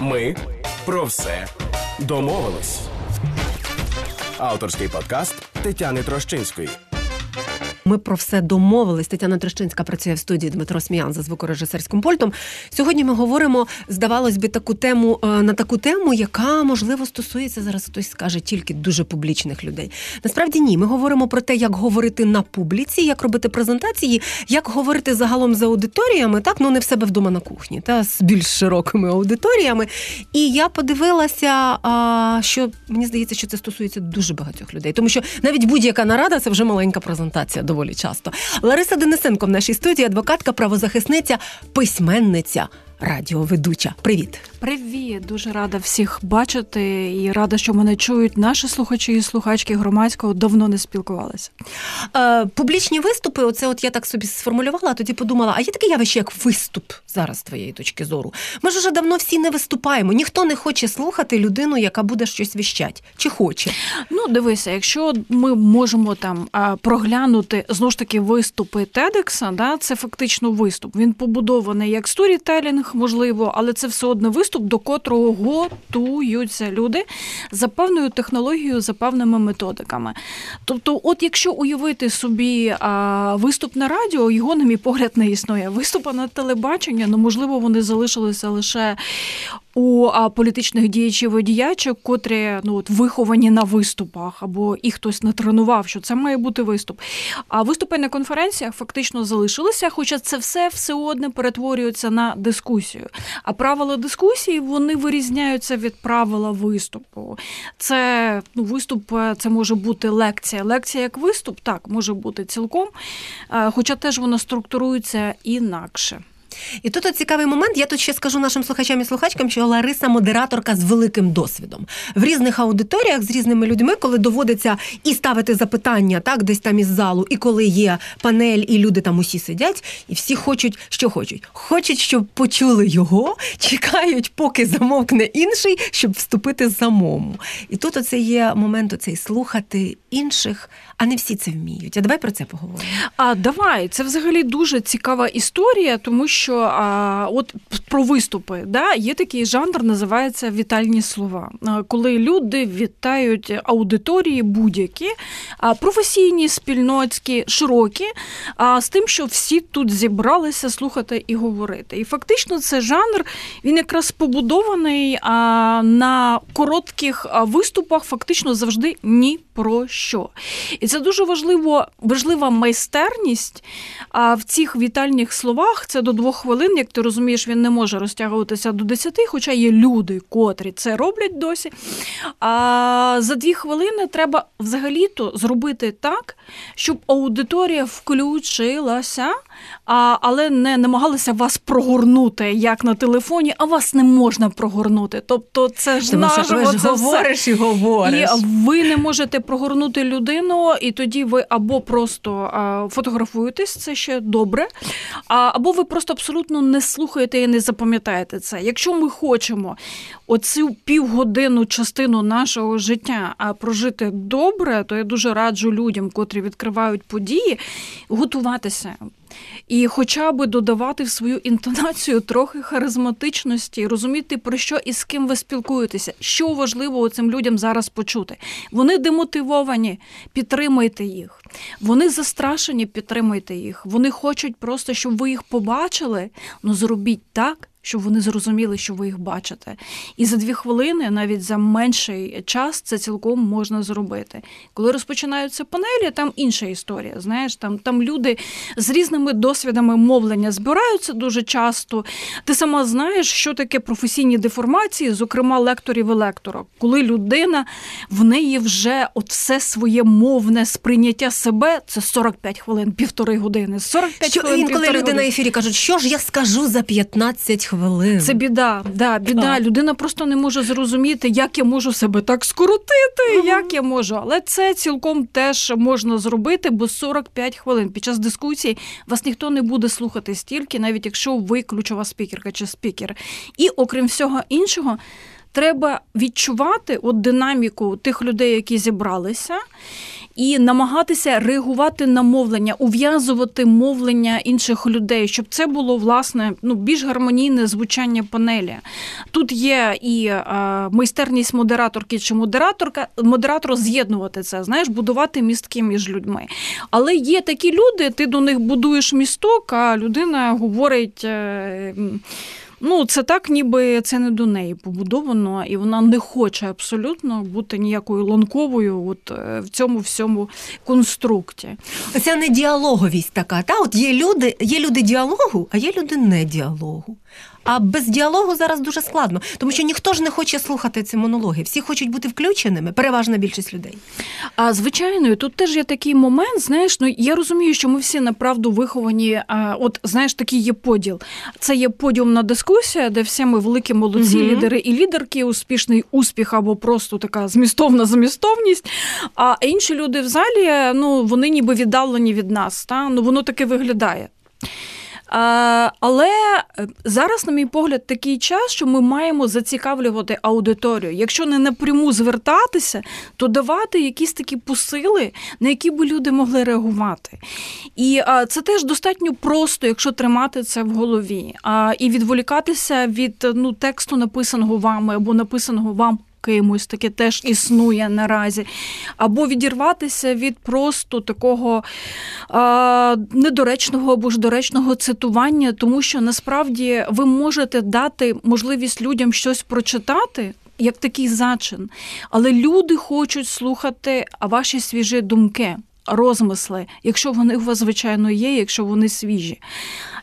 Ми про все домовились. Авторський подкаст Тетяни Трощинської. Ми про все домовились. Тетяна Трещинська працює в студії Дмитро Сміян за звукорежисерським пультом. Сьогодні ми говоримо, здавалось би, таку тему е, на таку тему, яка можливо стосується зараз. Хтось скаже тільки дуже публічних людей. Насправді ні. Ми говоримо про те, як говорити на публіці, як робити презентації, як говорити загалом з аудиторіями, так ну не в себе вдома на кухні, та з більш широкими аудиторіями. І я подивилася, що мені здається, що це стосується дуже багатьох людей, тому що навіть будь-яка нарада це вже маленька презентація доволі часто. Лариса Денисенко в нашій студії, адвокатка, правозахисниця, письменниця радіоведуча. Привіт, привіт, дуже рада всіх бачити і рада, що мене чують наші слухачі і слухачки громадського давно не спілкувалися. Е, Публічні виступи, оце от я так собі сформулювала, а тоді подумала: а є таке явище, як виступ зараз з твоєї точки зору. Ми ж уже давно всі не виступаємо. Ніхто не хоче слухати людину, яка буде щось віщать. Чи хоче? Ну, дивися, якщо ми можемо там проглянути знову ж таки виступи Тедекса, да, це фактично виступ. Він побудований як сторітелінг, них можливо, але це все одно виступ, до котрого готуються люди за певною технологією, за певними методиками. Тобто, от якщо уявити собі а, виступ на радіо, його, на мій погляд, не існує. Виступа на телебачення, ну можливо, вони залишилися лише у політичних діячів і діячок, котрі ну от виховані на виступах, або їх хтось не тренував, що це має бути виступ. А виступи на конференціях фактично залишилися, хоча це все все одне перетворюється на дискусію. А правила дискусії вони вирізняються від правила виступу. Це ну, виступ, це може бути лекція. Лекція як виступ, так може бути цілком, хоча теж вона структурується інакше. І тут цікавий момент. Я тут ще скажу нашим слухачам і слухачкам, що Лариса модераторка з великим досвідом в різних аудиторіях з різними людьми, коли доводиться і ставити запитання, так десь там із залу, і коли є панель, і люди там усі сидять, і всі хочуть, що хочуть. Хочуть, щоб почули його, чекають, поки замовкне інший, щоб вступити самому. І тут оце є момент оцей слухати інших, а не всі це вміють. А давай про це поговоримо. А давай це взагалі дуже цікава історія, тому що що а, от про виступи да, є такий жанр, називається вітальні слова. Коли люди вітають аудиторії будь-які, професійні, спільноцькі, широкі, а з тим, що всі тут зібралися слухати і говорити. І фактично це жанр він якраз побудований а, на коротких виступах, фактично завжди ні про що. І це дуже важливо, важлива майстерність а в цих вітальних словах це до двох хвилин, як ти розумієш, він не може розтягуватися до десяти, хоча є люди, котрі це роблять досі. А за дві хвилини треба взагалі-то зробити так, щоб аудиторія включилася, а, але не намагалися вас прогорнути як на телефоні, а вас не можна прогорнути. Тобто, це ж наживо, це говориш все. і говориш. І ви не можете прогорнути людину, і тоді ви або просто а, фотографуєтесь, це ще добре, а, або ви просто абсолютно не слухаєте і не запам'ятаєте це. Якщо ми хочемо оцю півгодинну частину нашого життя прожити добре, то я дуже раджу людям, котрі відкривають події, готуватися. І хоча би додавати в свою інтонацію трохи харизматичності, розуміти, про що і з ким ви спілкуєтеся, що важливо цим людям зараз почути. Вони демотивовані, підтримуйте їх. Вони застрашені, підтримуйте їх. Вони хочуть просто, щоб ви їх побачили. Ну зробіть так, щоб вони зрозуміли, що ви їх бачите. І за дві хвилини, навіть за менший час, це цілком можна зробити. Коли розпочинаються панелі, там інша історія. Знаєш, там там люди з різними досвідами мовлення збираються дуже часто. Ти сама знаєш, що таке професійні деформації, зокрема лекторів і лекторок. Коли людина в неї вже от все своє мовне сприйняття себе, це 45 хвилин, півтори години. 45 що хвилин, інколи люди години. на ефірі кажуть, що ж я скажу за 15 хвилин хвилин. Це біда. Да, біда. А. Людина просто не може зрозуміти, як я можу себе так скоротити, угу. як я можу. Але це цілком теж можна зробити, бо 45 хвилин під час дискусії вас ніхто не буде слухати стільки, навіть якщо ви ключова спікерка чи спікер. І окрім всього іншого. Треба відчувати от динаміку тих людей, які зібралися, і намагатися реагувати на мовлення, ув'язувати мовлення інших людей, щоб це було власне ну більш гармонійне звучання панелі. Тут є і а, майстерність модераторки чи модераторка, модератора з'єднувати це, знаєш, будувати містки між людьми. Але є такі люди, ти до них будуєш місток, а людина говорить. Ну, це так, ніби це не до неї побудовано, і вона не хоче абсолютно бути ніякою ланковою от е, в цьому всьому конструкті. Це не діалоговість така. Та от є люди, є люди діалогу, а є люди не діалогу. А без діалогу зараз дуже складно, тому що ніхто ж не хоче слухати ці монологи. Всі хочуть бути включеними, переважна більшість людей. А звичайно, тут теж є такий момент. Знаєш, ну я розумію, що ми всі направду виховані. А, От знаєш, такий є поділ. Це є подіумна дискусія, де всі ми великі молодці, угу. лідери і лідерки, успішний успіх або просто така змістовна змістовність. А інші люди в залі, ну вони ніби віддалені від нас. Та? Ну воно таке виглядає. Але е, зараз, на мій погляд, такий час, що ми маємо зацікавлювати аудиторію. Якщо не напряму звертатися, то давати якісь такі посили, на які би люди могли реагувати. І це теж достатньо просто, якщо тримати це в голові, і відволікатися від ну, тексту, написаного вами або написаного вам кимось, таке теж існує наразі, або відірватися від просто такого а, недоречного або ж доречного цитування, тому що насправді ви можете дати можливість людям щось прочитати. Як такий зачин, але люди хочуть слухати ваші свіжі думки, розмисли, якщо вони у вас звичайно є, якщо вони свіжі.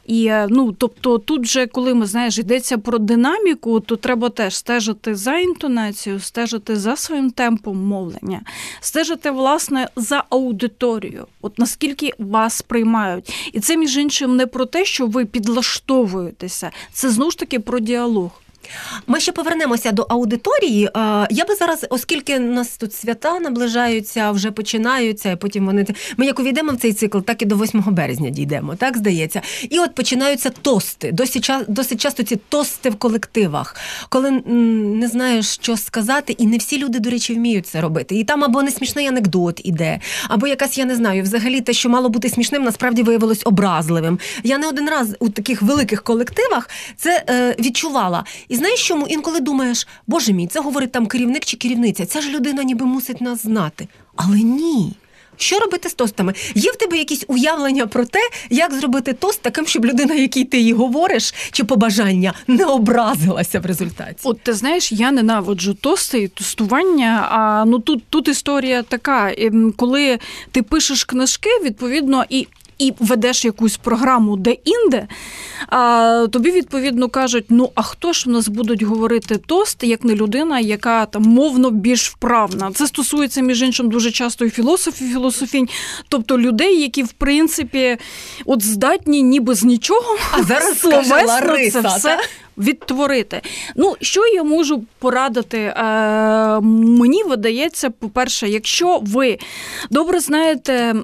І е, ну, тобто, тут же, коли ми знаєш, йдеться про динаміку, то треба теж стежити за інтонацією, стежити за своїм темпом мовлення, стежити власне за аудиторією, от наскільки вас приймають. І це між іншим не про те, що ви підлаштовуєтеся, це знову ж таки про діалог. Ми ще повернемося до аудиторії. Я би зараз, оскільки нас тут свята наближаються, вже починаються, і потім вони ми як увійдемо в цей цикл, так і до 8 березня дійдемо, так здається. І от починаються тости. Досить досить часто ці тости в колективах, коли не знаєш, що сказати, і не всі люди, до речі, вміють це робити. І там або не смішний анекдот іде, або якась, я не знаю, взагалі те, що мало бути смішним, насправді виявилось образливим. Я не один раз у таких великих колективах це е, відчувала. І знаєш, чому інколи думаєш, боже мій, це говорить там керівник чи керівниця, ця ж людина ніби мусить нас знати. Але ні. Що робити з тостами? Є в тебе якісь уявлення про те, як зробити тост таким, щоб людина, якій ти її говориш, чи побажання не образилася в результаті? От ти знаєш, я ненавиджу тости і тостування. А ну тут тут історія така, ем, коли ти пишеш книжки, відповідно, і і ведеш якусь програму де-інде, тобі відповідно кажуть: ну а хто ж в нас будуть говорити тост, як не людина, яка там мовно більш вправна? Це стосується між іншим дуже часто і філософів, філософінь, тобто людей, які в принципі от здатні, ніби з нічого а зараз словесно Лариса, це все. Відтворити. Ну, що я можу порадити? Е, Мені видається, по-перше, якщо ви добре знаєте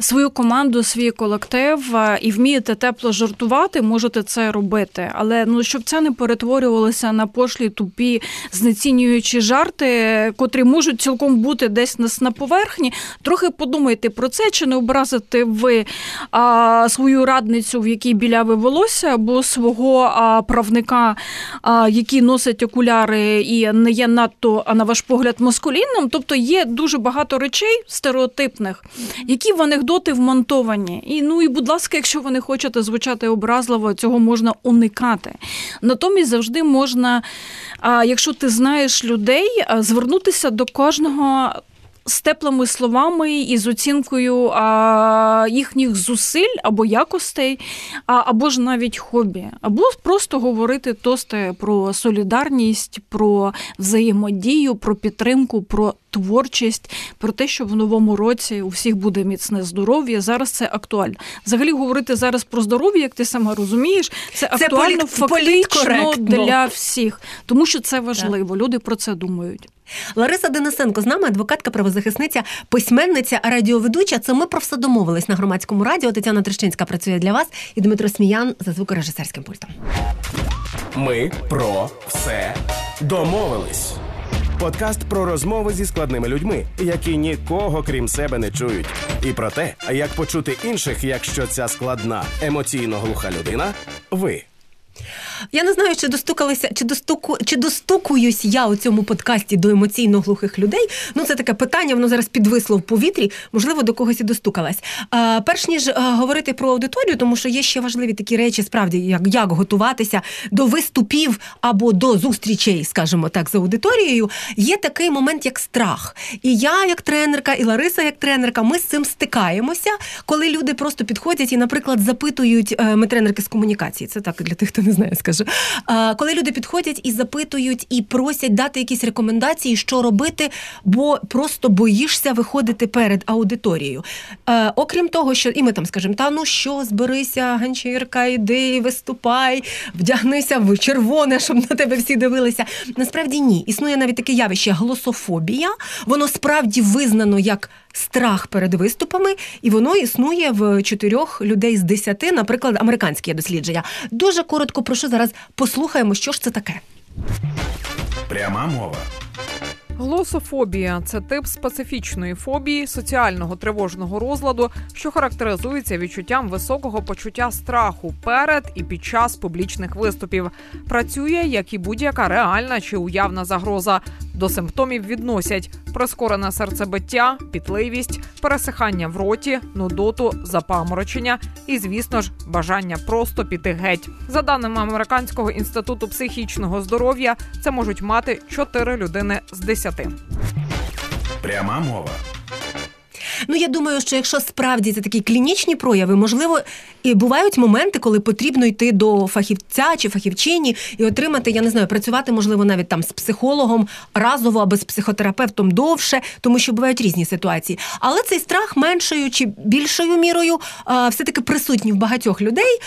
свою команду, свій колектив і вмієте тепло жартувати, можете це робити. Але ну щоб це не перетворювалося на пошлі тупі, знецінюючі жарти, котрі можуть цілком бути десь нас на поверхні. Трохи подумайте про це, чи не образити ви а, свою радницю, в якій біляве волосся, або свого а, правника, а, який носить окуляри і не є надто, а на ваш погляд, маскулінним. Тобто є дуже багато речей стереотипних, які вони анекдоти вмонтовані. І ну і, будь ласка, якщо ви не хочете звучати образливо, цього можна уникати. Натомість завжди можна, якщо ти знаєш людей, звернутися до кожного з теплими словами і з оцінкою а, їхніх зусиль або якостей, а, або ж навіть хобі, або просто говорити тости про солідарність, про взаємодію, про підтримку, про творчість, про те, що в новому році у всіх буде міцне здоров'я. Зараз це актуально. Взагалі говорити зараз про здоров'я, як ти сама розумієш, це актуально це фактично для всіх, тому що це важливо. Так. Люди про це думають. Лариса Денисенко з нами, адвокатка, правозахисниця, письменниця, радіоведуча. Це ми про все домовились на громадському радіо. Тетяна Трещинська працює для вас і Дмитро Сміян за звукорежисерським пультом. Ми про все домовились. Подкаст про розмови зі складними людьми, які нікого крім себе не чують, і про те, як почути інших, якщо ця складна емоційно глуха людина, ви. Я не знаю, чи достукалися, чи достуку, чи достукуюсь я у цьому подкасті до емоційно глухих людей. Ну, це таке питання, воно зараз підвисло в повітрі, можливо, до когось і достукалась. А, Перш ніж а, говорити про аудиторію, тому що є ще важливі такі речі, справді, як як готуватися до виступів або до зустрічей, скажімо так, з аудиторією, є такий момент, як страх. І я, як тренерка, і Лариса, як тренерка, ми з цим стикаємося, коли люди просто підходять і, наприклад, запитують е, ми тренерки з комунікації. Це так для тих, хто не знає, скажу. Коли люди підходять і запитують, і просять дати якісь рекомендації, що робити, бо просто боїшся виходити перед аудиторією. Окрім того, що і ми там скажемо, та ну що, зберися, ганчірка, іди, виступай, вдягнися в червоне, щоб на тебе всі дивилися. Насправді ні. Існує навіть таке явище глософобія. Воно справді визнано як страх перед виступами, і воно існує в чотирьох людей з десяти, наприклад, американське дослідження. Дуже коротко прошу зараз послухаємо, що ж це таке. Пряма мова. Глософобія це тип специфічної фобії соціального тривожного розладу, що характеризується відчуттям високого почуття страху перед і під час публічних виступів. Працює як і будь-яка реальна чи уявна загроза. До симптомів відносять прискорене серцебиття, пітливість, пересихання в роті, нудоту, запаморочення і, звісно ж, бажання просто піти геть. За даними американського інституту психічного здоров'я, це можуть мати 4 людини з 10. Пряма мова. Ну я думаю, що якщо справді це такі клінічні прояви, можливо, і бувають моменти, коли потрібно йти до фахівця чи фахівчині і отримати, я не знаю, працювати можливо навіть там з психологом разово або з психотерапевтом довше, тому що бувають різні ситуації. Але цей страх меншою чи більшою мірою все таки присутній в багатьох людей.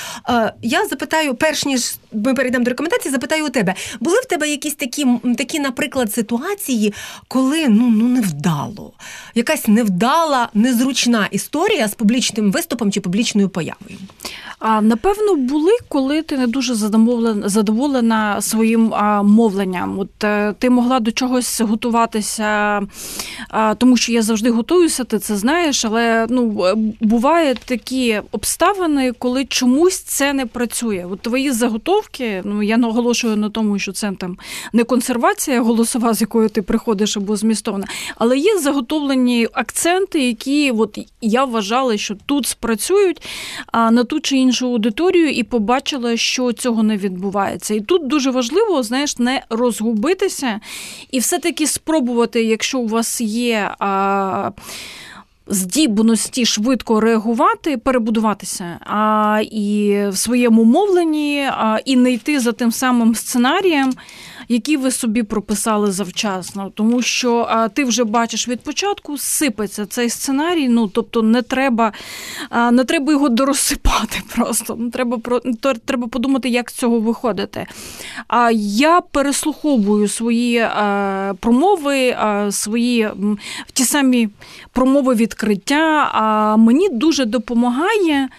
Я запитаю, перш ніж ми перейдемо до рекомендацій, запитаю у тебе, були в тебе якісь такі, такі, наприклад, ситуації, коли ну ну невдало, якась невдала незручна історія з публічним виступом чи публічною появою? А напевно були, коли ти не дуже задоволена, задоволена своїм а, мовленням. От е, ти могла до чогось готуватися, а, тому що я завжди готуюся, ти це знаєш, але ну е, бувають такі обставини, коли чомусь це не працює. От твої заготовки, ну я наголошую на тому, що це там не консервація голосова, з якою ти приходиш або змістовна, але є заготовлені акценти, які от я вважала, що тут спрацюють на ту чи іншу аудиторію, і побачила, що цього не відбувається. І тут дуже важливо, знаєш, не розгубитися і все-таки спробувати, якщо у вас є. Здібності швидко реагувати, перебудуватися а, і в своєму мовленні, а, і не йти за тим самим сценарієм, які ви собі прописали завчасно, тому що а, ти вже бачиш від початку, сипеться цей сценарій. Ну тобто не треба а, не треба його дорозсипати просто. Ну, Треба про треба подумати, як з цього виходити. А я переслуховую свої а, промови, а, свої ті самі промови відкриття. А мені дуже допомагає.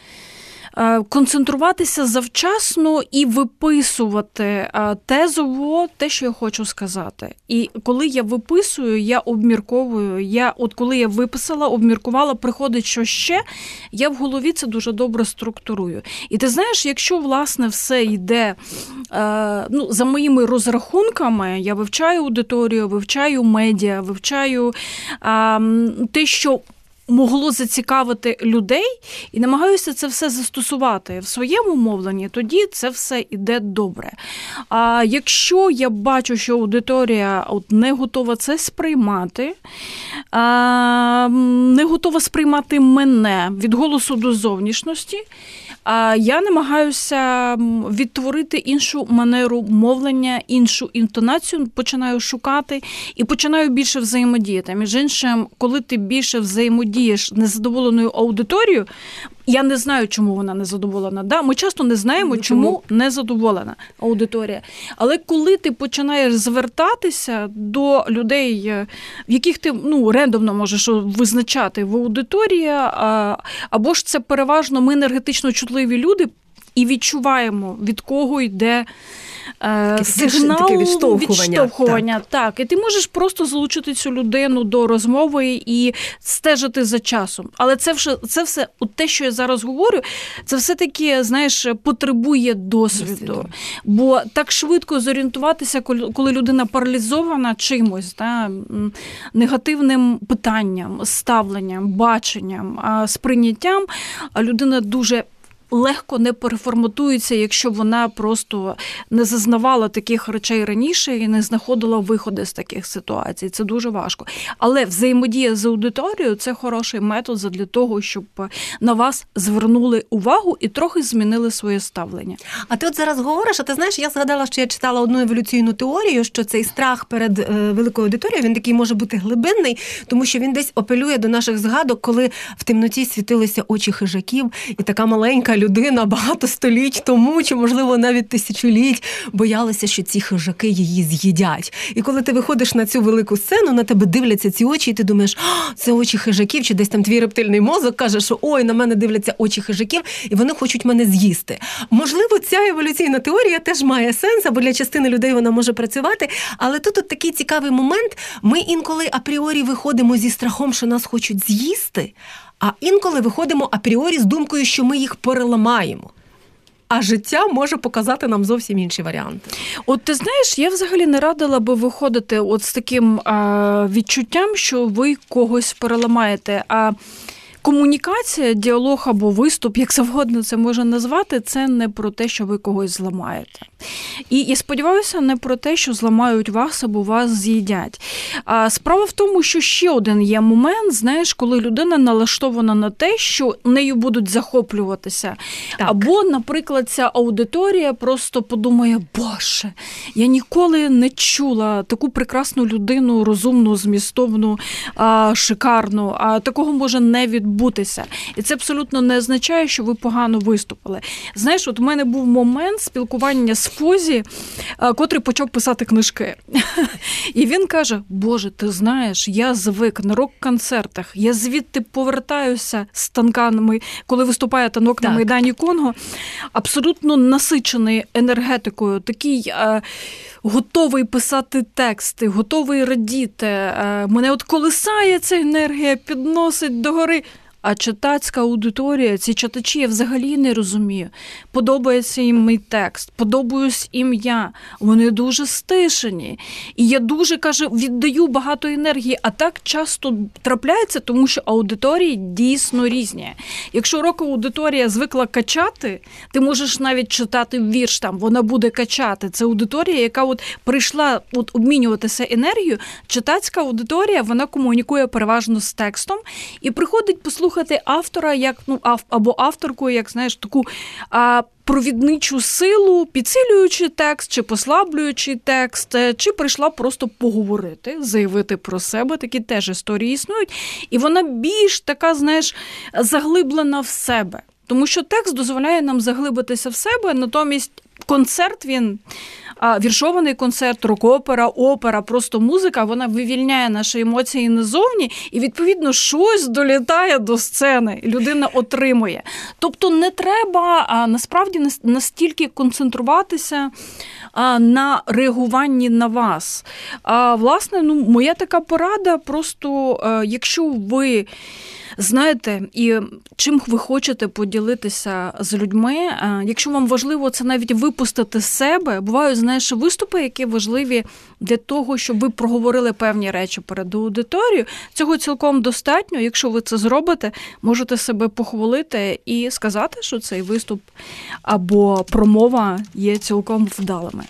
Е, концентруватися завчасно і виписувати е, тезово те, що я хочу сказати. І коли я виписую, я обмірковую. Я, от коли я виписала, обміркувала, приходить що ще, я в голові це дуже добре структурую. І ти знаєш, якщо власне все йде е, ну, за моїми розрахунками, я вивчаю аудиторію, вивчаю медіа, вивчаю те, що могло зацікавити людей, і намагаюся це все застосувати в своєму мовленні, тоді це все іде добре. А якщо я бачу, що аудиторія от не готова це сприймати, а, не готова сприймати мене від голосу до зовнішності, а я намагаюся відтворити іншу манеру мовлення, іншу інтонацію, починаю шукати і починаю більше взаємодіяти. Між іншим, коли ти більше взаємодієш незадоволеною аудиторією, я не знаю, чому вона не задоволена. Да, Ми часто не знаємо, чому не задоволена аудиторія. Але коли ти починаєш звертатися до людей, е, в яких ти ну, рендомно можеш визначати в аудиторії, або ж це переважно ми енергетично чутливі люди і відчуваємо, від кого йде е, сигнал таке відштовхування, відштовхування. Так. так, і ти можеш просто залучити цю людину до розмови і стежити за часом. Але це все, це все, от те, що я зараз говорю, це все таки, знаєш, потребує досвіду. досвіду. Бо так швидко зорієнтуватися, коли людина паралізована чимось, та, негативним питанням, ставленням, баченням, сприйняттям, а людина дуже легко не переформатується, якщо вона просто не зазнавала таких речей раніше і не знаходила виходи з таких ситуацій. Це дуже важко. Але взаємодія з аудиторією це хороший метод для того, щоб на вас звернули увагу і трохи змінили своє ставлення. А ти от зараз говориш, а ти знаєш, я згадала, що я читала одну еволюційну теорію, що цей страх перед е, великою аудиторією він такий може бути глибинний, тому що він десь апелює до наших згадок, коли в темноті світилися очі хижаків, і така маленька людина багато століть тому, чи, можливо, навіть тисячоліть боялася, що ці хижаки її з'їдять. І коли ти виходиш на цю велику сцену, на тебе дивляться ці очі, і ти думаєш, це очі хижаків, чи десь там твій рептильний мозок каже, що ой, на мене дивляться очі хижаків, і вони хочуть мене з'їсти. Можливо, ця еволюційна теорія теж має сенс, або для частини людей вона може працювати. Але тут от такий цікавий момент. Ми інколи апріорі виходимо зі страхом, що нас хочуть з'їсти. А інколи виходимо апріорі з думкою, що ми їх переламаємо. А життя може показати нам зовсім інші варіанти. От ти знаєш, я взагалі не радила би виходити от з таким а, відчуттям, що ви когось переламаєте. А комунікація, діалог або виступ, як завгодно це можна назвати, це не про те, що ви когось зламаєте. І я сподіваюся, не про те, що зламають вас або вас з'їдять. А справа в тому, що ще один є момент, знаєш, коли людина налаштована на те, що нею будуть захоплюватися. Так. Або, наприклад, ця аудиторія просто подумає, Боже, я ніколи не чула таку прекрасну людину, розумну, змістовну, шикарну, а такого може не відбутися. І це абсолютно не означає, що ви погано виступили. Знаєш, от у мене був момент спілкування з Фозі, котрий почав писати книжки. І він каже: Боже, ти знаєш, я звик на рок-концертах, я звідти повертаюся з танками, коли виступає танок так. на Майдані Конго, абсолютно насичений енергетикою, такий. А, Готовий писати тексти, готовий радіти. Мене от колисає ця енергія, підносить догори. А читацька аудиторія, ці читачі я взагалі не розумію. Подобається їм мій текст, подобаюсь їм я. Вони дуже стишені. І я дуже каже, віддаю багато енергії. А так часто трапляється, тому що аудиторії дійсно різні. Якщо року аудиторія звикла качати, ти можеш навіть читати вірш там, вона буде качати. Це аудиторія, яка от прийшла от обмінюватися енергією. Читацька аудиторія вона комунікує переважно з текстом і приходить послухати слухати автора, як ну або авторку, як знаєш, таку а, провідничу силу, підсилюючи текст чи послаблюючи текст, е, чи прийшла просто поговорити, заявити про себе. Такі теж історії існують, і вона більш така, знаєш, заглиблена в себе. Тому що текст дозволяє нам заглибитися в себе, натомість концерт він віршований концерт, рок-опера, опера, просто музика, вона вивільняє наші емоції назовні, і відповідно щось долітає до сцени, людина отримує. Тобто не треба а, насправді настільки концентруватися а, на реагуванні на вас. А власне, ну моя така порада, просто а, якщо ви. Знаєте, і чим ви хочете поділитися з людьми, якщо вам важливо це навіть випустити з себе, бувають знаєш, виступи, які важливі для того, щоб ви проговорили певні речі перед аудиторією. Цього цілком достатньо. Якщо ви це зробите, можете себе похвалити і сказати, що цей виступ або промова є цілком вдалими.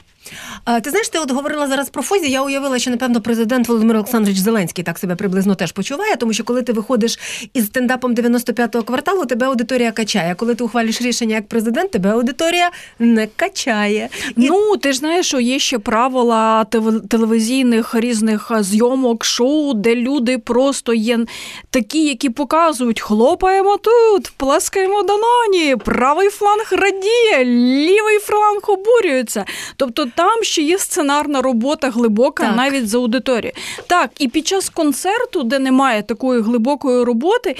Ти знаєш, ти от говорила зараз про Фозі. Я уявила, що напевно президент Володимир Олександрович Зеленський так себе приблизно теж почуває, тому що коли ти виходиш із стендапом 95-го кварталу, тебе аудиторія качає. Коли ти ухвалюєш рішення як президент, тебе аудиторія не качає. І... Ну ти ж знаєш, що є ще правила телевізійних різних зйомок, шоу, де люди просто є такі, які показують: хлопаємо тут, плескаємо долоні, правий фланг радіє, лівий фланг обурюється. Тобто там ще є сценарна робота глибока Так. навіть з аудиторією. Так, і під час концерту, де немає такої глибокої роботи,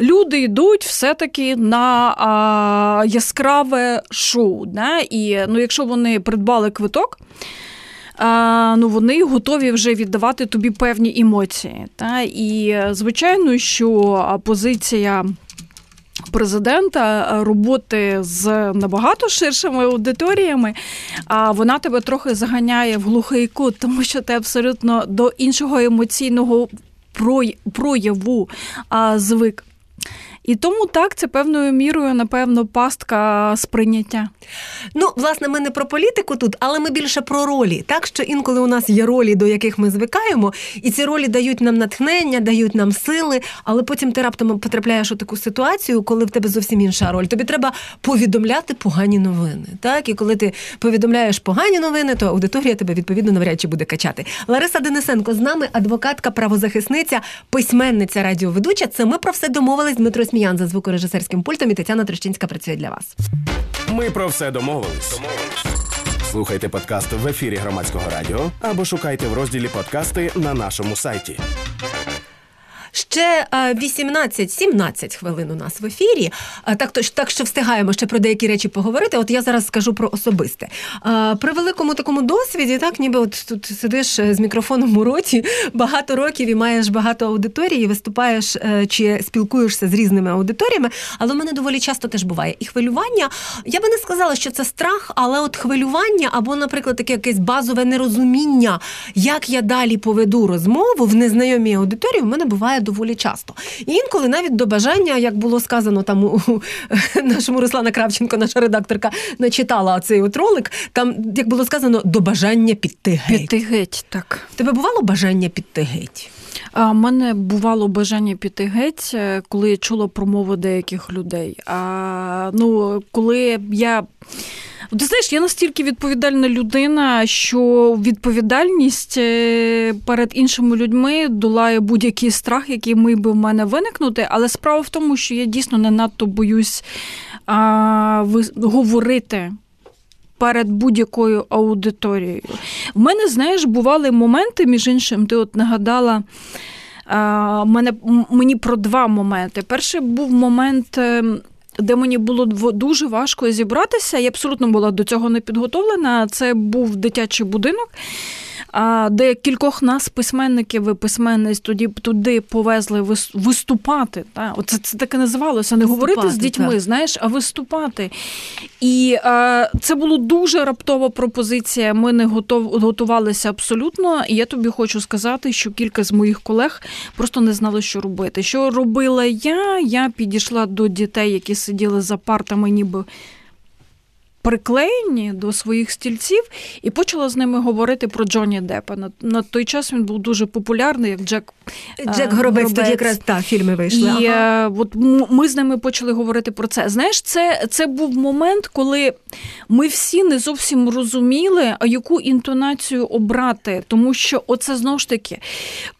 люди йдуть все-таки на а, яскраве шоу. Да? І ну, якщо вони придбали квиток. А, ну, вони готові вже віддавати тобі певні емоції. Та? І звичайно, що позиція президента е, роботи з набагато ширшими аудиторіями, а вона тебе трохи заганяє в глухий кут, тому що ти абсолютно до іншого емоційного прояву звик. І тому так, це певною мірою, напевно, пастка сприйняття. Ну, власне, ми не про політику тут, але ми більше про ролі. Так що інколи у нас є ролі, до яких ми звикаємо, і ці ролі дають нам натхнення, дають нам сили, але потім ти раптом потрапляєш у таку ситуацію, коли в тебе зовсім інша роль. Тобі треба повідомляти погані новини. Так, і коли ти повідомляєш погані новини, то аудиторія тебе відповідно навряд чи буде качати. Лариса Денисенко з нами, адвокатка, правозахисниця, письменниця, радіоведуча. Це ми про все домовились. Дмитро Сміян за звукорежисерським пультом і Тетяна Трещинська працює для вас. Ми про все домовились. Слухайте подкаст в ефірі громадського радіо або шукайте в розділі подкасти на нашому сайті. Ще е, 18-17 хвилин у нас в ефірі. Е, Так, то так що встигаємо ще про деякі речі поговорити. От я зараз скажу про особисте. Е, При великому такому досвіді, так ніби от тут сидиш е, з мікрофоном у роті багато років і маєш багато аудиторії, виступаєш е, чи спілкуєшся з різними аудиторіями. Але в мене доволі часто теж буває. І хвилювання. Я би не сказала, що це страх, але от хвилювання або, наприклад, таке якесь базове нерозуміння, як я далі поведу розмову в незнайомій аудиторії, в мене буває доволі часто. І інколи навіть до бажання, як було сказано там у у нашому Руслана Кравченко, наша редакторка, начитала цей от ролик. Там, як було сказано, до бажання піти геть. Піти геть, так. Тебе бувало бажання піти геть? А мене бувало бажання піти геть, е, коли я чула промови деяких людей. А ну, коли я. Ти знаєш, я настільки відповідальна людина, що відповідальність е, перед іншими людьми долає будь-який страх, який міг би в мене виникнути. Але справа в тому, що я дійсно не надто боюсь а, говорити перед будь-якою аудиторією. В мене, знаєш, бували моменти, між іншим, ти от нагадала. А, мене, мені про два моменти. Перший був момент, е, де мені було дуже важко зібратися. Я абсолютно була до цього не підготовлена. Це був дитячий будинок. А, Де кількох нас, письменників і письменниць, тоді туди повезли вис- виступати. Та? Оце це таке називалося. Не говорити з дітьми, так. знаєш, а виступати. І е, це була дуже раптова пропозиція. Ми не готов, готувалися абсолютно. І я тобі хочу сказати, що кілька з моїх колег просто не знали, що робити. Що робила я? Я підійшла до дітей, які сиділи за партами, ніби. Приклеєні до своїх стільців і почала з ними говорити про Джонні Деппа. На, на той час він був дуже популярний, як Джек Джек е, Горобець, тоді якраз та фільми вийшли. І ага. е, от ми з ними почали говорити про це. Знаєш, це, це був момент, коли ми всі не зовсім розуміли, а яку інтонацію обрати. Тому що оце знову ж таки,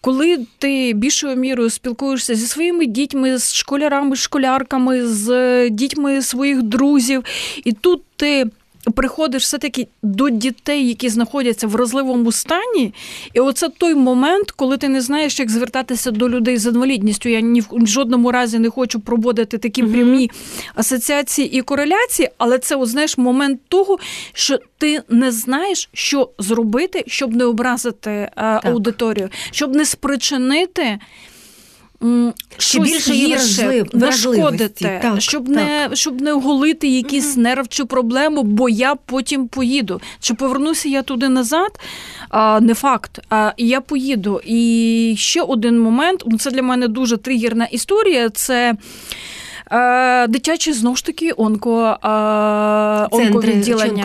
коли ти більшою мірою спілкуєшся зі своїми дітьми, з школярами, школярками, з дітьми своїх друзів, і тут ти. Приходиш все-таки до дітей, які знаходяться в вразливому стані, і оце той момент, коли ти не знаєш, як звертатися до людей з інвалідністю. Я ні в жодному разі не хочу проводити такі Мгм. прямі асоціації і кореляції, але це от, знаєш, момент того, що ти не знаєш, що зробити, щоб не образити е, аудиторію, щоб не спричинити. Щось більше гірше, нашкодити, Так, щоб, так. Не, щоб не оголити якийсь нерв чи проблему, бо я потім поїду. Чи повернуся я туди назад? А, не факт. А, я поїду. І ще один момент, ну, це для мене дуже тригерна історія. Це е, дитячі знову ж таки онко, е, онковідділення.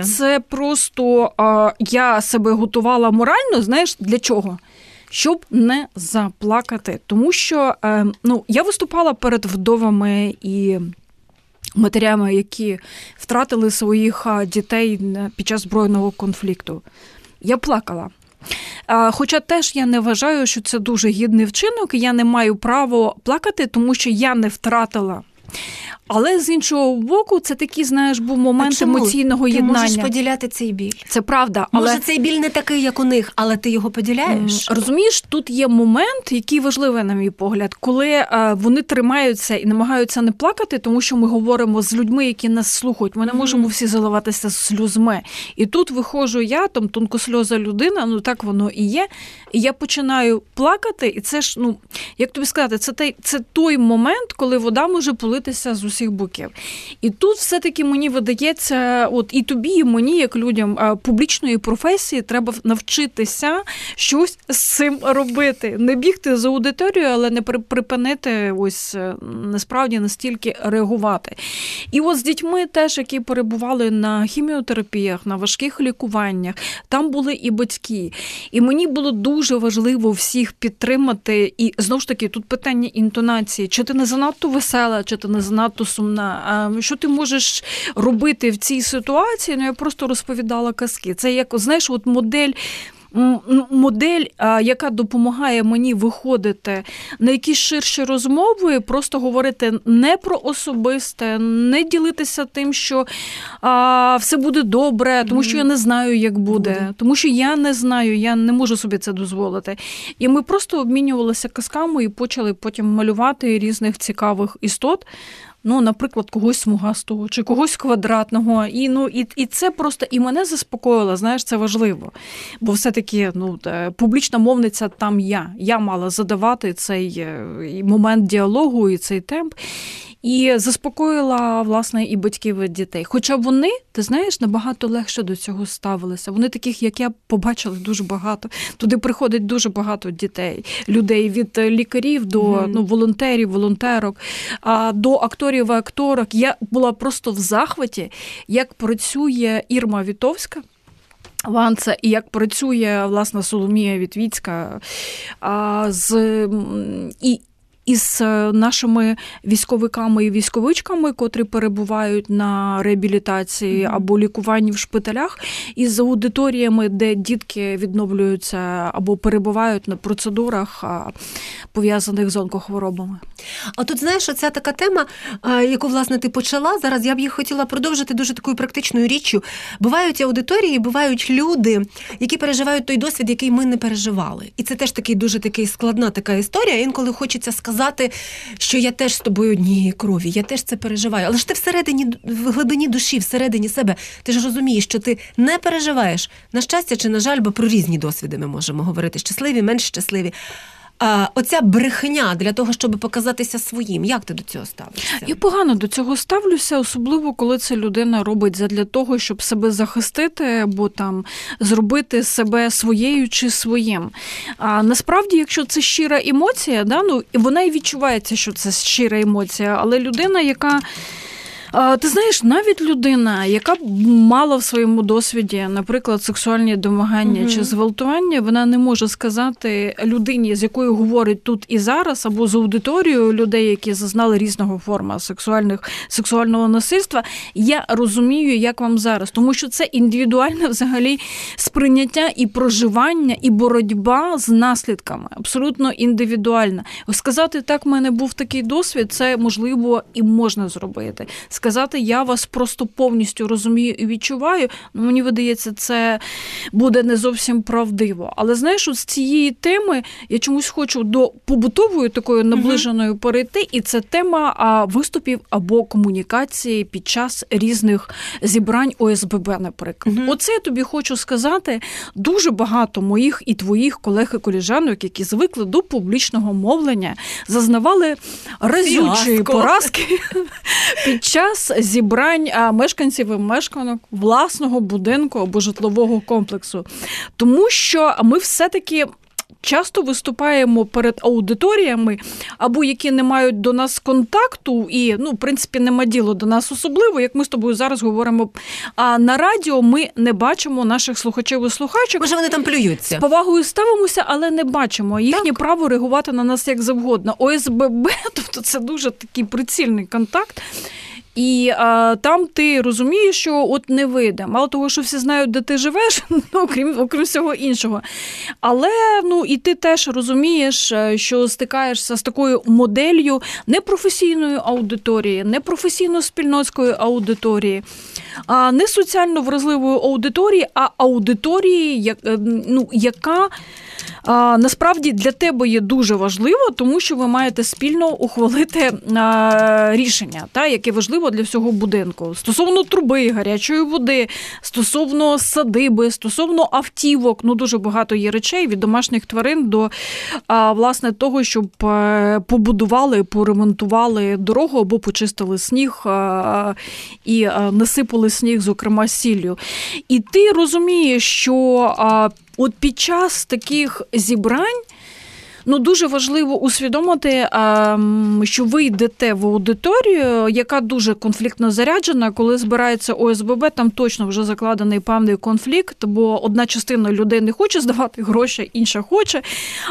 Е, Це просто я себе готувала морально, знаєш, для чого? Щоб не заплакати. Тому що е, ну, я виступала перед вдовами і матерями, які втратили своїх дітей під час збройного конфлікту. Я плакала. Хоча теж я не вважаю, що це дуже гідний вчинок, і я не маю права плакати, тому що я не втратила Але з іншого боку, це такий, знаєш, був момент емоційного Ти єднання. можеш поділяти цей біль. Це правда, але Може, цей біль не такий, як у них, але ти його поділяєш? Розумієш, тут є момент, який важливий, на мій погляд, коли е, вони тримаються і намагаються не плакати, тому що ми говоримо з людьми, які нас слухають. Ми не можемо всі заливатися сльозми. І тут виходжу я, там тонкосльоза людина, ну так воно і є. І я починаю плакати, і це ж, ну як тобі сказати, це той, це той момент, коли вода може политися з усіх боків. І тут все-таки мені видається, от і тобі, і мені, як людям е, публічної професії, треба навчитися щось з цим робити. Не бігти за аудиторією, але не припинити ось е, насправді настільки реагувати. І от з дітьми, теж, які перебували на хіміотерапіях, на важких лікуваннях, там були і батьки. І мені було дуже важливо всіх підтримати. І знову ж таки, тут питання інтонації: чи ти не занадто весела, чи ти не занадто сумна? А що ти можеш робити в цій ситуації? Ну я просто розповідала казки. Це як знаєш, от модель. Модель, яка допомагає мені виходити на якісь ширші розмови, просто говорити не про особисте, не ділитися тим, що а, все буде добре, тому що я не знаю, як буде, Буде. тому що я не знаю, я не можу собі це дозволити. І ми просто обмінювалися казками і почали потім малювати різних цікавих істот. Ну, наприклад, когось смугастого чи когось квадратного. І ну і, і це просто і мене заспокоїло. Знаєш, це важливо. Бо все-таки ну, публічна мовниця там я. Я мала задавати цей е, момент діалогу і цей темп. І заспокоїла власне і батьків і дітей. Хоча вони, ти знаєш, набагато легше до цього ставилися. Вони таких, як я, побачили дуже багато. Туди приходить дуже багато дітей, людей від лікарів до Мгм. ну, волонтерів, волонтерок, а до акторів і акторок. Я була просто в захваті, як працює Ірма Вітовська. Ванца, і як працює власне Соломія Вітвіцька а, з і. Із е, нашими військовиками і військовичками, котрі перебувають на реабілітації або лікуванні в шпиталях, і з аудиторіями, де дітки відновлюються або перебувають на процедурах, пов'язаних з онкохворобами. А тут знаєш, оця така тема, яку власне ти почала зараз. Я б її хотіла продовжити дуже такою практичною річчю. Бувають аудиторії, бувають люди, які переживають той досвід, який ми не переживали. І це теж такий дуже такий складна така історія. Інколи хочеться сказати, що я теж з тобою однієї крові, я теж це переживаю. Але ж ти всередині, в глибині душі, всередині себе, ти ж розумієш, що ти не переживаєш на щастя чи на жаль, бо про різні досвіди ми можемо говорити: щасливі, менш щасливі. Оця брехня для того, щоб показатися своїм. Як ти до цього ставишся? Я погано до цього ставлюся, особливо коли це людина робить задля того, щоб себе захистити або там зробити себе своєю чи своїм. А насправді, якщо це щира емоція, да, ну вона і відчувається, що це щира емоція, але людина, яка. Ти знаєш, навіть людина, яка мала в своєму досвіді, наприклад, сексуальні домагання Мгм. чи зґвалтування, вона не може сказати людині, з якою говорить тут і зараз, або з аудиторією людей, які зазнали різного форма сексуальних сексуального насильства. Я розумію, як вам зараз, тому що це індивідуальне взагалі сприйняття і проживання, і боротьба з наслідками, абсолютно індивідуальна. Сказати так, в мене був такий досвід, це можливо і можна зробити. Сказати, я вас просто повністю розумію і відчуваю. Ну мені видається, це буде не зовсім правдиво. Але знаєш, от з цієї теми я чомусь хочу до побутової такої наближеної перейти, і це тема а, виступів або комунікації під час різних зібрань ОСББ, наприклад. Мгм. Оце я тобі хочу сказати. Дуже багато моїх і твоїх колег і коліжанок, які звикли до публічного мовлення, зазнавали разючої поразки під час зібрань мешканців і мешканок власного будинку або житлового комплексу. Тому що ми все-таки. Часто виступаємо перед аудиторіями, або які не мають до нас контакту, і ну, в принципі, нема діло до нас особливо, як ми з тобою зараз говоримо. А на радіо ми не бачимо наших слухачів і слухачок. Може, вони там плюються. З повагою ставимося, але не бачимо їхнє право реагувати на нас як завгодно. ОСББ, тобто це дуже такий прицільний контакт. І а, там ти розумієш, що от не вийде. Мало того, що всі знають, де ти живеш, ну, окрім окрім всього іншого. Але ну і ти теж розумієш, е, що стикаєшся з такою моделлю непрофесійної аудиторії, непрофесійно спільноцької аудиторії, а не соціально вразливої аудиторії, а аудиторії, е, ну, яка а, насправді для тебе є дуже важливо, тому що ви маєте спільно ухвалити а, рішення, та, яке важливо для всього будинку. Стосовно труби, гарячої води, стосовно садиби, стосовно автівок. Ну дуже багато є речей від домашніх тварин до а, власне того, щоб е, побудували, поремонтували дорогу або почистили сніг а, і насипали сніг, зокрема сіллю. І ти розумієш, що от під час таких зібрань ну дуже важливо усвідомити, що ви йдете в аудиторію, яка дуже конфліктно заряджена. Коли збирається ОСББ, там точно вже закладений певний конфлікт, бо одна частина людей не хоче здавати гроші, інша хоче,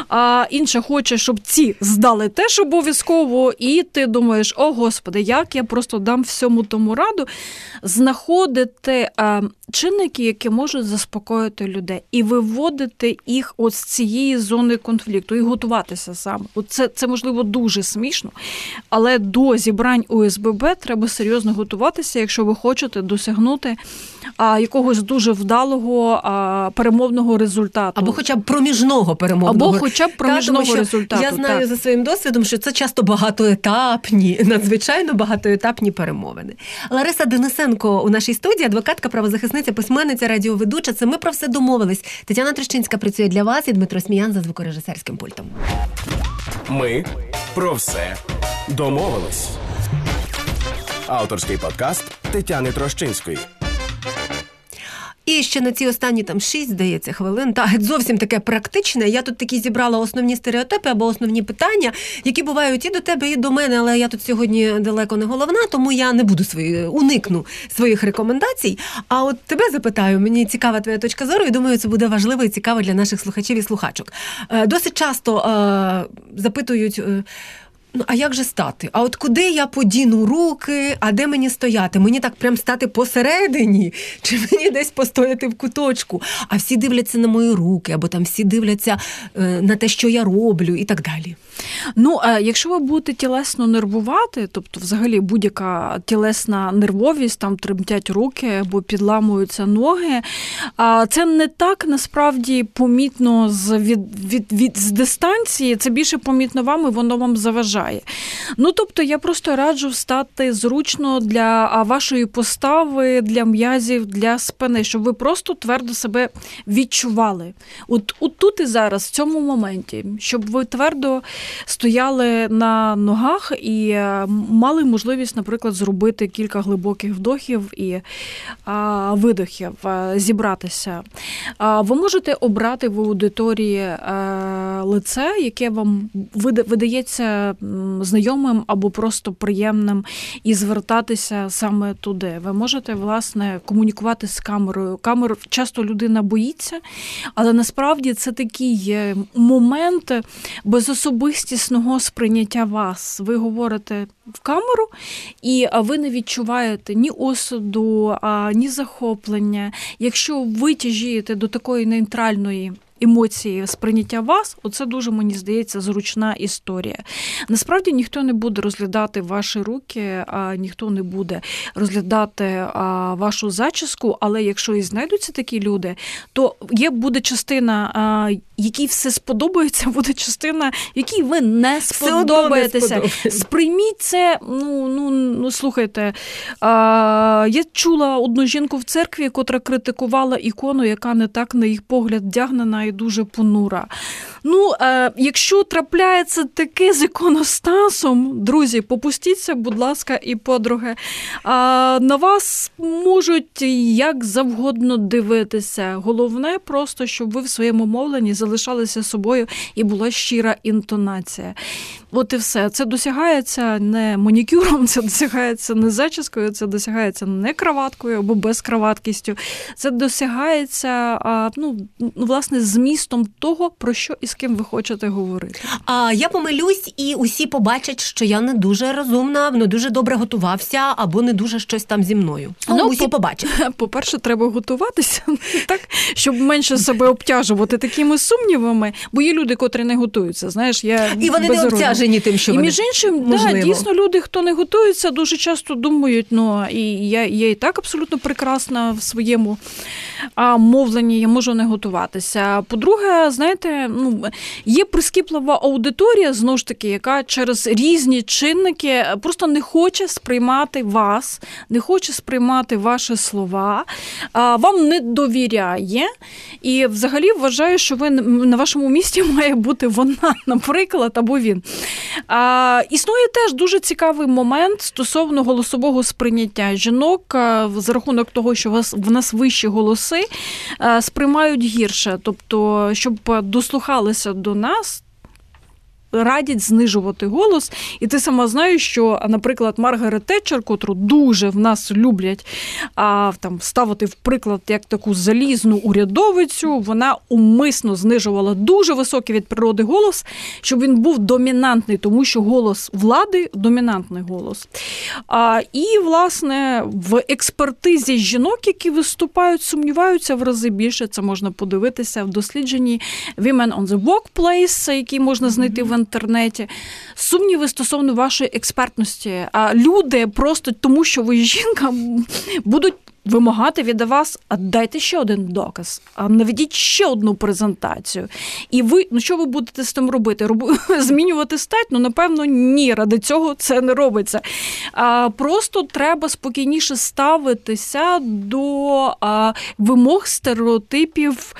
а інша хоче, щоб ці здали теж обов'язково. І ти думаєш, о господи, як я просто дам всьому тому раду знаходити чинники, які можуть заспокоїти людей, і виводити їх от з цієї зони конфлікту і готуватися саме. От це, це можливо дуже смішно, але до зібрань ОСББ треба серйозно готуватися, якщо ви хочете досягнути а, якогось дуже вдалого а, перемовного результату. Або хоча б проміжного перемовного. Або хоча б проміжного Та, результату. Я знаю так. за своїм досвідом, що це часто багатоетапні, надзвичайно багатоетапні перемовини. Лариса Денисенко у нашій студії, адвокатка, правозахисниця, письменниця, радіоведуча. Це ми про все домовились. Тетяна Трещинська працює для вас і Дмитро Сміян за звукорежисерським пультом. Ми про все домовились. Авторський подкаст Тетяни Трощинської. І ще на ці останні там шість, здається, хвилин. Та зовсім таке практичне. Я тут такі зібрала основні стереотипи або основні питання, які бувають і до тебе, і до мене. Але я тут сьогодні далеко не головна, тому я не буду свої уникну своїх рекомендацій. А от тебе запитаю, мені цікава твоя точка зору, і думаю, це буде важливо і цікаво для наших слухачів і слухачок. Е, досить часто е, запитують. Е, Ну, а як же стати? А от куди я подіну руки, а де мені стояти? Мені так прям стати посередині, чи мені десь постояти в куточку? А всі дивляться на мої руки, або там всі дивляться е, на те, що я роблю, і так далі. Ну, а якщо ви будете тілесно нервувати, тобто, взагалі, будь-яка тілесна нервовість, там тремтять руки або підламуються ноги, а це не так насправді помітно з від, від, від з дистанції, це більше помітно вам і воно вам заважає. Ну, тобто, я просто раджу встати зручно для вашої постави, для м'язів, для спини, щоб ви просто твердо себе відчували. От, от тут і зараз, в цьому моменті, щоб ви твердо стояли на ногах і е, мали можливість, наприклад, зробити кілька глибоких вдохів і видохів, е, зібратися. Ви можете обрати в аудиторії е, лице, яке вам видається знайомим або просто приємним, і звертатися саме туди. Ви можете власне комунікувати з камерою. Камеру часто людина боїться, але насправді це такий момент безособистий особистісного сприйняття вас. Ви говорите в камеру, і ви не відчуваєте ні осуду, ні захоплення. Якщо ви тяжієте до такої нейтральної емоції сприйняття вас, оце дуже мені здається зручна історія. Насправді ніхто не буде розглядати ваші руки, а ніхто не буде розглядати а, вашу зачіску. Але якщо і знайдуться такі люди, то є буде частина, а, якій все сподобається, буде частина, якій ви не сподобаєтеся. Не Сприйміть це. Ну ну ну слухайте. А, Я чула одну жінку в церкві, котра критикувала ікону, яка не так на їх погляд вдягнена і дуже понура. Ну, е, якщо трапляється таке з іконостасом, друзі, попустіться, будь ласка, і подруги. Е, на вас можуть як завгодно дивитися. Головне, просто щоб ви в своєму мовленні залишалися собою і була щира інтонація. От і все. Це досягається не манікюром, це досягається не зачіскою, це досягається не краваткою або безкраваткістю. Це досягається ну, власне змістом того, про що і з ким ви хочете говорити. А я помилюсь, і усі побачать, що я не дуже розумна, не дуже добре готувався, або не дуже щось там зі мною. Ну, Ну, усі по- побачать. По-перше, треба готуватися так, щоб менше себе обтяжувати такими сумнівами, бо є люди, котрі не готуються. Знаєш, я І вони не беззаrodна. Обтяжені тим, що і вони між іншим, да, дійсно, люди, хто не готується, дуже часто думають, ну і я, я і так абсолютно прекрасна в своєму а, мовленні, я можу не готуватися. По-друге, знаєте, ну є прискіплива аудиторія, знову ж таки, яка через різні чинники просто не хоче сприймати вас, не хоче сприймати ваші слова, а, вам не довіряє. І взагалі вважаю, що ви на вашому місці має бути вона, наприклад, або він. А, Існує теж дуже цікавий момент стосовно голосового сприйняття жінок за рахунок того, що в нас вищі голоси сприймають гірше. Тобто, щоб дослухалися до нас. Радять знижувати голос, і ти сама знаєш, що, наприклад, Маргарет Тетчер, котру дуже в нас люблять а, там ставити в приклад як таку залізну урядовицю, вона умисно знижувала дуже високий від природи голос, щоб він був домінантний, тому що голос влади домінантний голос. А, І, власне, в експертизі жінок, які виступають, сумніваються в рази більше. Це можна подивитися в дослідженні Women on the Workplace, який можна знайти в інтернеті. Сумніви стосовно вашої експертності. А люди просто тому, що ви жінка, будуть. Вимагати від вас, а дайте ще один доказ, а наведіть ще одну презентацію. І ви, ну що ви будете з тим робити? Роб... Змінювати стать? Ну, напевно, ні. Ради цього це не робиться. А, Просто треба спокійніше ставитися до а, вимог стереотипів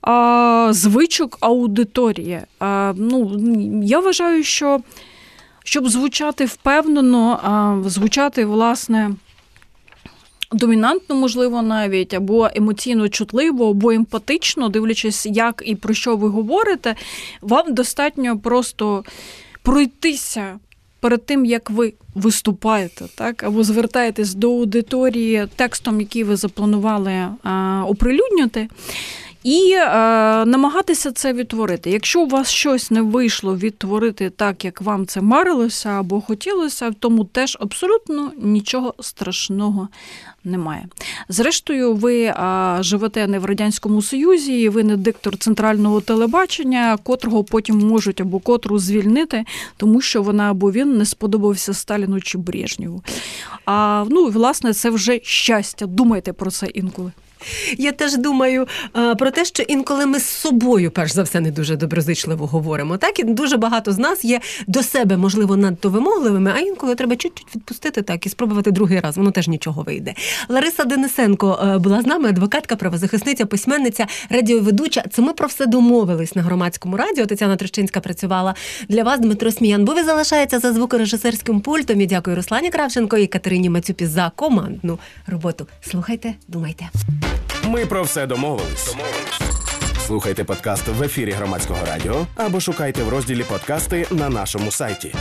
а, звичок аудиторії. А, ну, Я вважаю, що щоб звучати впевнено, а, звучати, власне. Домінантно, можливо, навіть або емоційно чутливо, або емпатично, дивлячись, як і про що ви говорите, вам достатньо просто пройтися перед тим, як ви виступаєте, так або звертаєтесь до аудиторії текстом, який ви запланували а, оприлюднити. І е, намагатися це відтворити. Якщо у вас щось не вийшло відтворити так, як вам це марилося або хотілося, в тому теж абсолютно нічого страшного немає. Зрештою, ви а, живете не в радянському союзі, і ви не диктор центрального телебачення, котрого потім можуть або котру звільнити, тому що вона або він не сподобався Сталіну чи Брежнєву. А ну власне це вже щастя. Думайте про це інколи. Я теж думаю а, про те, що інколи ми з собою, перш за все, не дуже доброзичливо говоримо. Так і дуже багато з нас є до себе, можливо, надто вимогливими, а інколи треба чуть-чуть відпустити так і спробувати другий раз. Воно теж нічого вийде. Лариса Денисенко а, була з нами, адвокатка, правозахисниця, письменниця, радіоведуча. Це ми про все домовились на громадському радіо. Тетяна Трещинська працювала для вас. Дмитро Сміян. Бо ви залишається за звукорежисерським пультом. І дякую Руслані Кравченко і Катерині Мацюпі за командну роботу. Слухайте, думайте. Ми про все домовились. Слухайте подкаст в ефірі громадського радіо або шукайте в розділі подкасти на нашому сайті.